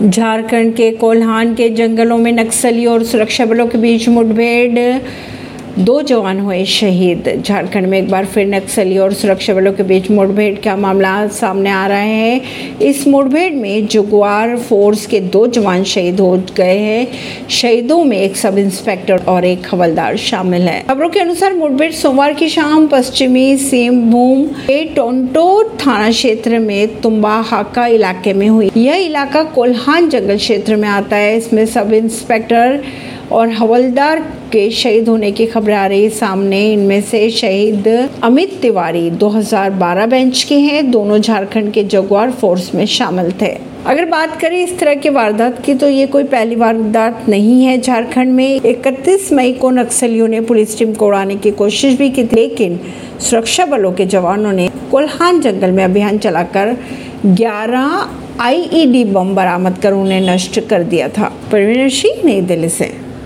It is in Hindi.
झारखंड के कोल्हान के जंगलों में नक्सली और सुरक्षा बलों के बीच मुठभेड़ दो जवान हुए शहीद। झारखंड में एक बार फिर नक्सली और सुरक्षा बलों के बीच मुठभेड़ का मामला सामने आ रहा है। इस मुठभेड़ में जुगवार फोर्स के दो जवान शहीद हो गए हैं। शहीदों में एक सब इंस्पेक्टर और एक हवलदार शामिल है। खबरों के अनुसार मुठभेड़ सोमवार की शाम पश्चिमी सिंहभूम के टोंटो थाना क्षेत्र में तुम्बा हाका इलाके में हुई। यह इलाका कोल्हान जंगल क्षेत्र में आता है। इसमें सब इंस्पेक्टर और हवलदार के शहीद होने की खबर आ रही सामने। इनमें से शहीद अमित तिवारी 2012 बेंच के हैं। दोनों झारखंड के जगुआर फोर्स में शामिल थे। अगर बात करें इस तरह के वारदात की तो ये कोई पहली वारदात नहीं है झारखंड में। 31 मई को नक्सलियों ने पुलिस टीम को उड़ाने की कोशिश भी की लेकिन सुरक्षा बलों के जवानों ने कोल्हान जंगल में अभियान चलाकर 11 आईईडी बम बरामद कर उन्हें नष्ट कर दिया था। परवीन सिंह नई दिल्ली से।